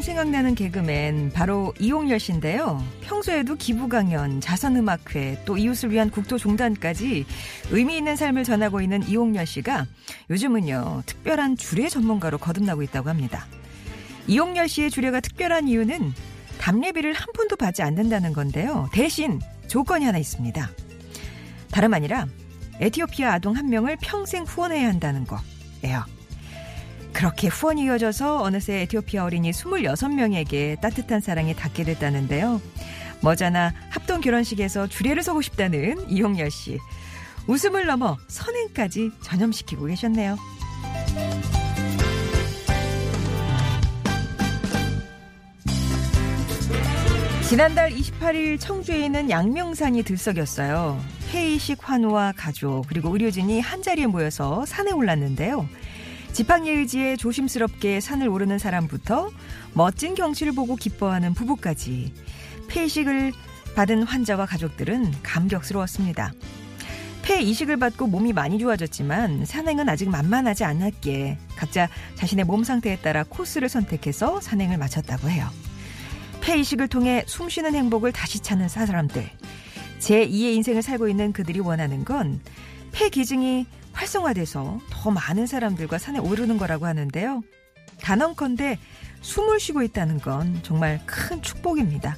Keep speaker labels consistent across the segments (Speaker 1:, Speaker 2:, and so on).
Speaker 1: 하면 생각나는 개그맨 바로 이홍렬 씨인데요. 평소에도 기부 강연, 자선 음악회, 또 이웃을 위한 국토 종단까지 의미 있는 삶을 전하고 있는 이용열 씨가 요즘은요 특별한 주례 전문가로 거듭나고 있다고 합니다. 이용열 씨의 주례가 특별한 이유는 답례비를 한 푼도 받지 않는다는 건데요. 대신 조건이 하나 있습니다. 다름 아니라 에티오피아 아동 한 명을 평생 후원해야 한다는 거예요. 그렇게 후원이 이어져서 어느새 에티오피아 어린이 26명에게 따뜻한 사랑이 닿게 됐다는데요. 머자나 합동 결혼식에서 주례를 서고 싶다는 이용열 씨. 웃음을 넘어 선행까지 전염시키고 계셨네요. 지난달 28일 청주에 있는 양명산이 들썩였어요. 회의식 환우와 가족 그리고 의료진이 한자리에 모여서 산에 올랐는데요. 지팡이 의지에 조심스럽게 산을 오르는 사람부터 멋진 경치를 보고 기뻐하는 부부까지 폐이식을 받은 환자와 가족들은 감격스러웠습니다. 폐 이식을 받고 몸이 많이 좋아졌지만 산행은 아직 만만하지 않았기에 각자 자신의 몸 상태에 따라 코스를 선택해서 산행을 마쳤다고 해요. 폐 이식을 통해 숨쉬는 행복을 다시 찾는 사람들. 제2의 인생을 살고 있는 그들이 원하는 건 폐 기증이 활성화돼서 더 많은 사람들과 산에 오르는 거라고 하는데요. 단언컨대 숨을 쉬고 있다는 건 정말 큰 축복입니다.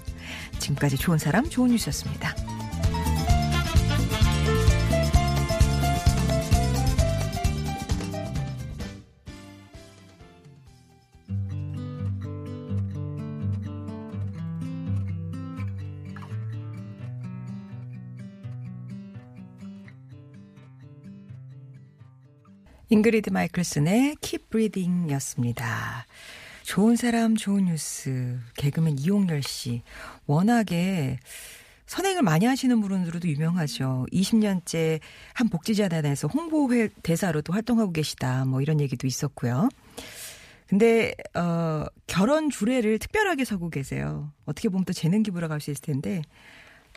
Speaker 1: 지금까지 좋은 사람 좋은 뉴스였습니다. 잉그리드 마이클슨의 Keep Breathing 였습니다. 좋은 사람, 좋은 뉴스. 개그맨 이용열 씨. 워낙에 선행을 많이 하시는 분으로도 유명하죠. 20년째 한 복지재단에서 홍보회 대사로도 활동하고 계시다. 뭐 이런 얘기도 있었고요. 근데 어 결혼 주례를 특별하게 서고 계세요. 어떻게 보면 또 재능 기부라고 할 수 있을 텐데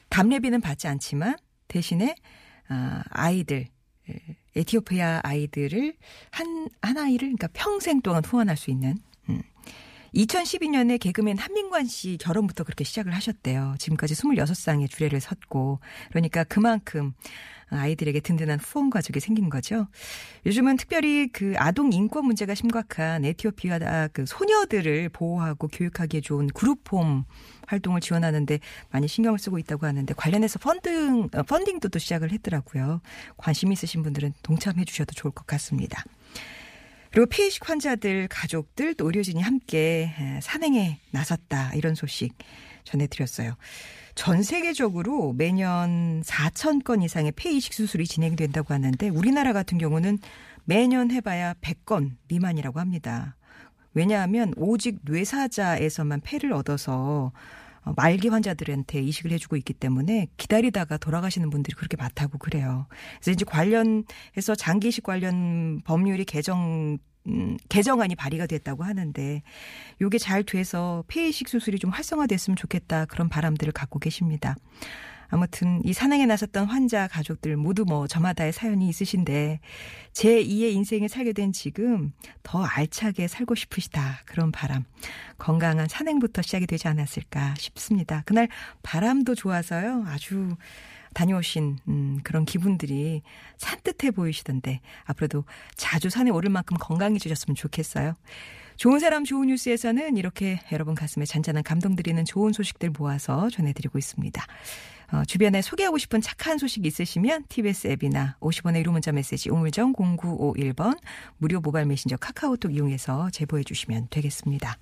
Speaker 1: 답례비는 받지 않지만 대신에 아, 아이들 에티오피아 아이들을 한, 한 아이를 그러니까 평생 동안 후원할 수 있는, 음. 2012년에 개그맨 한민관 씨 결혼부터 그렇게 시작을 하셨대요. 지금까지 26쌍의 주례를 섰고, 그러니까 그만큼 아이들에게 든든한 후원 가족이 생긴 거죠. 요즘은 특별히 그 아동 인권 문제가 심각한 에티오피아 그 소녀들을 보호하고 교육하기에 좋은 그룹홈 활동을 지원하는데 많이 신경을 쓰고 있다고 하는데 관련해서 펀딩 어, 펀딩도 또 시작을 했더라고요. 관심 있으신 분들은 동참해 주셔도 좋을 것 같습니다. 그리고 폐의식 환자들 가족들 또 의료진이 함께 산행에 나섰다 이런 소식 전해드렸어요. 전 세계적으로 매년 4천 건 이상의 폐이식 수술이 진행된다고 하는데 우리나라 같은 경우는 매년 해봐야 100건 미만이라고 합니다. 왜냐하면 오직 뇌사자에서만 폐를 얻어서 어, 말기 환자들한테 이식을 해주고 있기 때문에 기다리다가 돌아가시는 분들이 그렇게 많다고 그래요. 그래서 이제 관련해서 장기 이식 관련 법률이 개정 음, 개정안이 발의가 됐다고 하는데 요게 잘 돼서 폐이식 수술이 좀 활성화됐으면 좋겠다 그런 바람들을 갖고 계십니다. 아무튼 이 산행에 나섰던 환자 가족들 모두 뭐 저마다의 사연이 있으신데 제 2의 인생을 살게 된 지금 더 알차게 살고 싶으시다 그런 바람 건강한 산행부터 시작이 되지 않았을까 싶습니다. 그날 바람도 좋아서요 아주 다녀오신 음, 그런 기분들이 산뜻해 보이시던데 앞으로도 자주 산에 오를 만큼 건강해지셨으면 좋겠어요. 좋은 사람 좋은 뉴스에서는 이렇게 여러분 가슴에 잔잔한 감동 드리는 좋은 소식들 모아서 전해드리고 있습니다. 어, 주변에 소개하고 싶은 착한 소식 있으시면 TBS 앱이나 50원의 1호 문자 메시지 우물정 0951번 무료 모바일 메신저 카카오톡 이용해서 제보해 주시면 되겠습니다.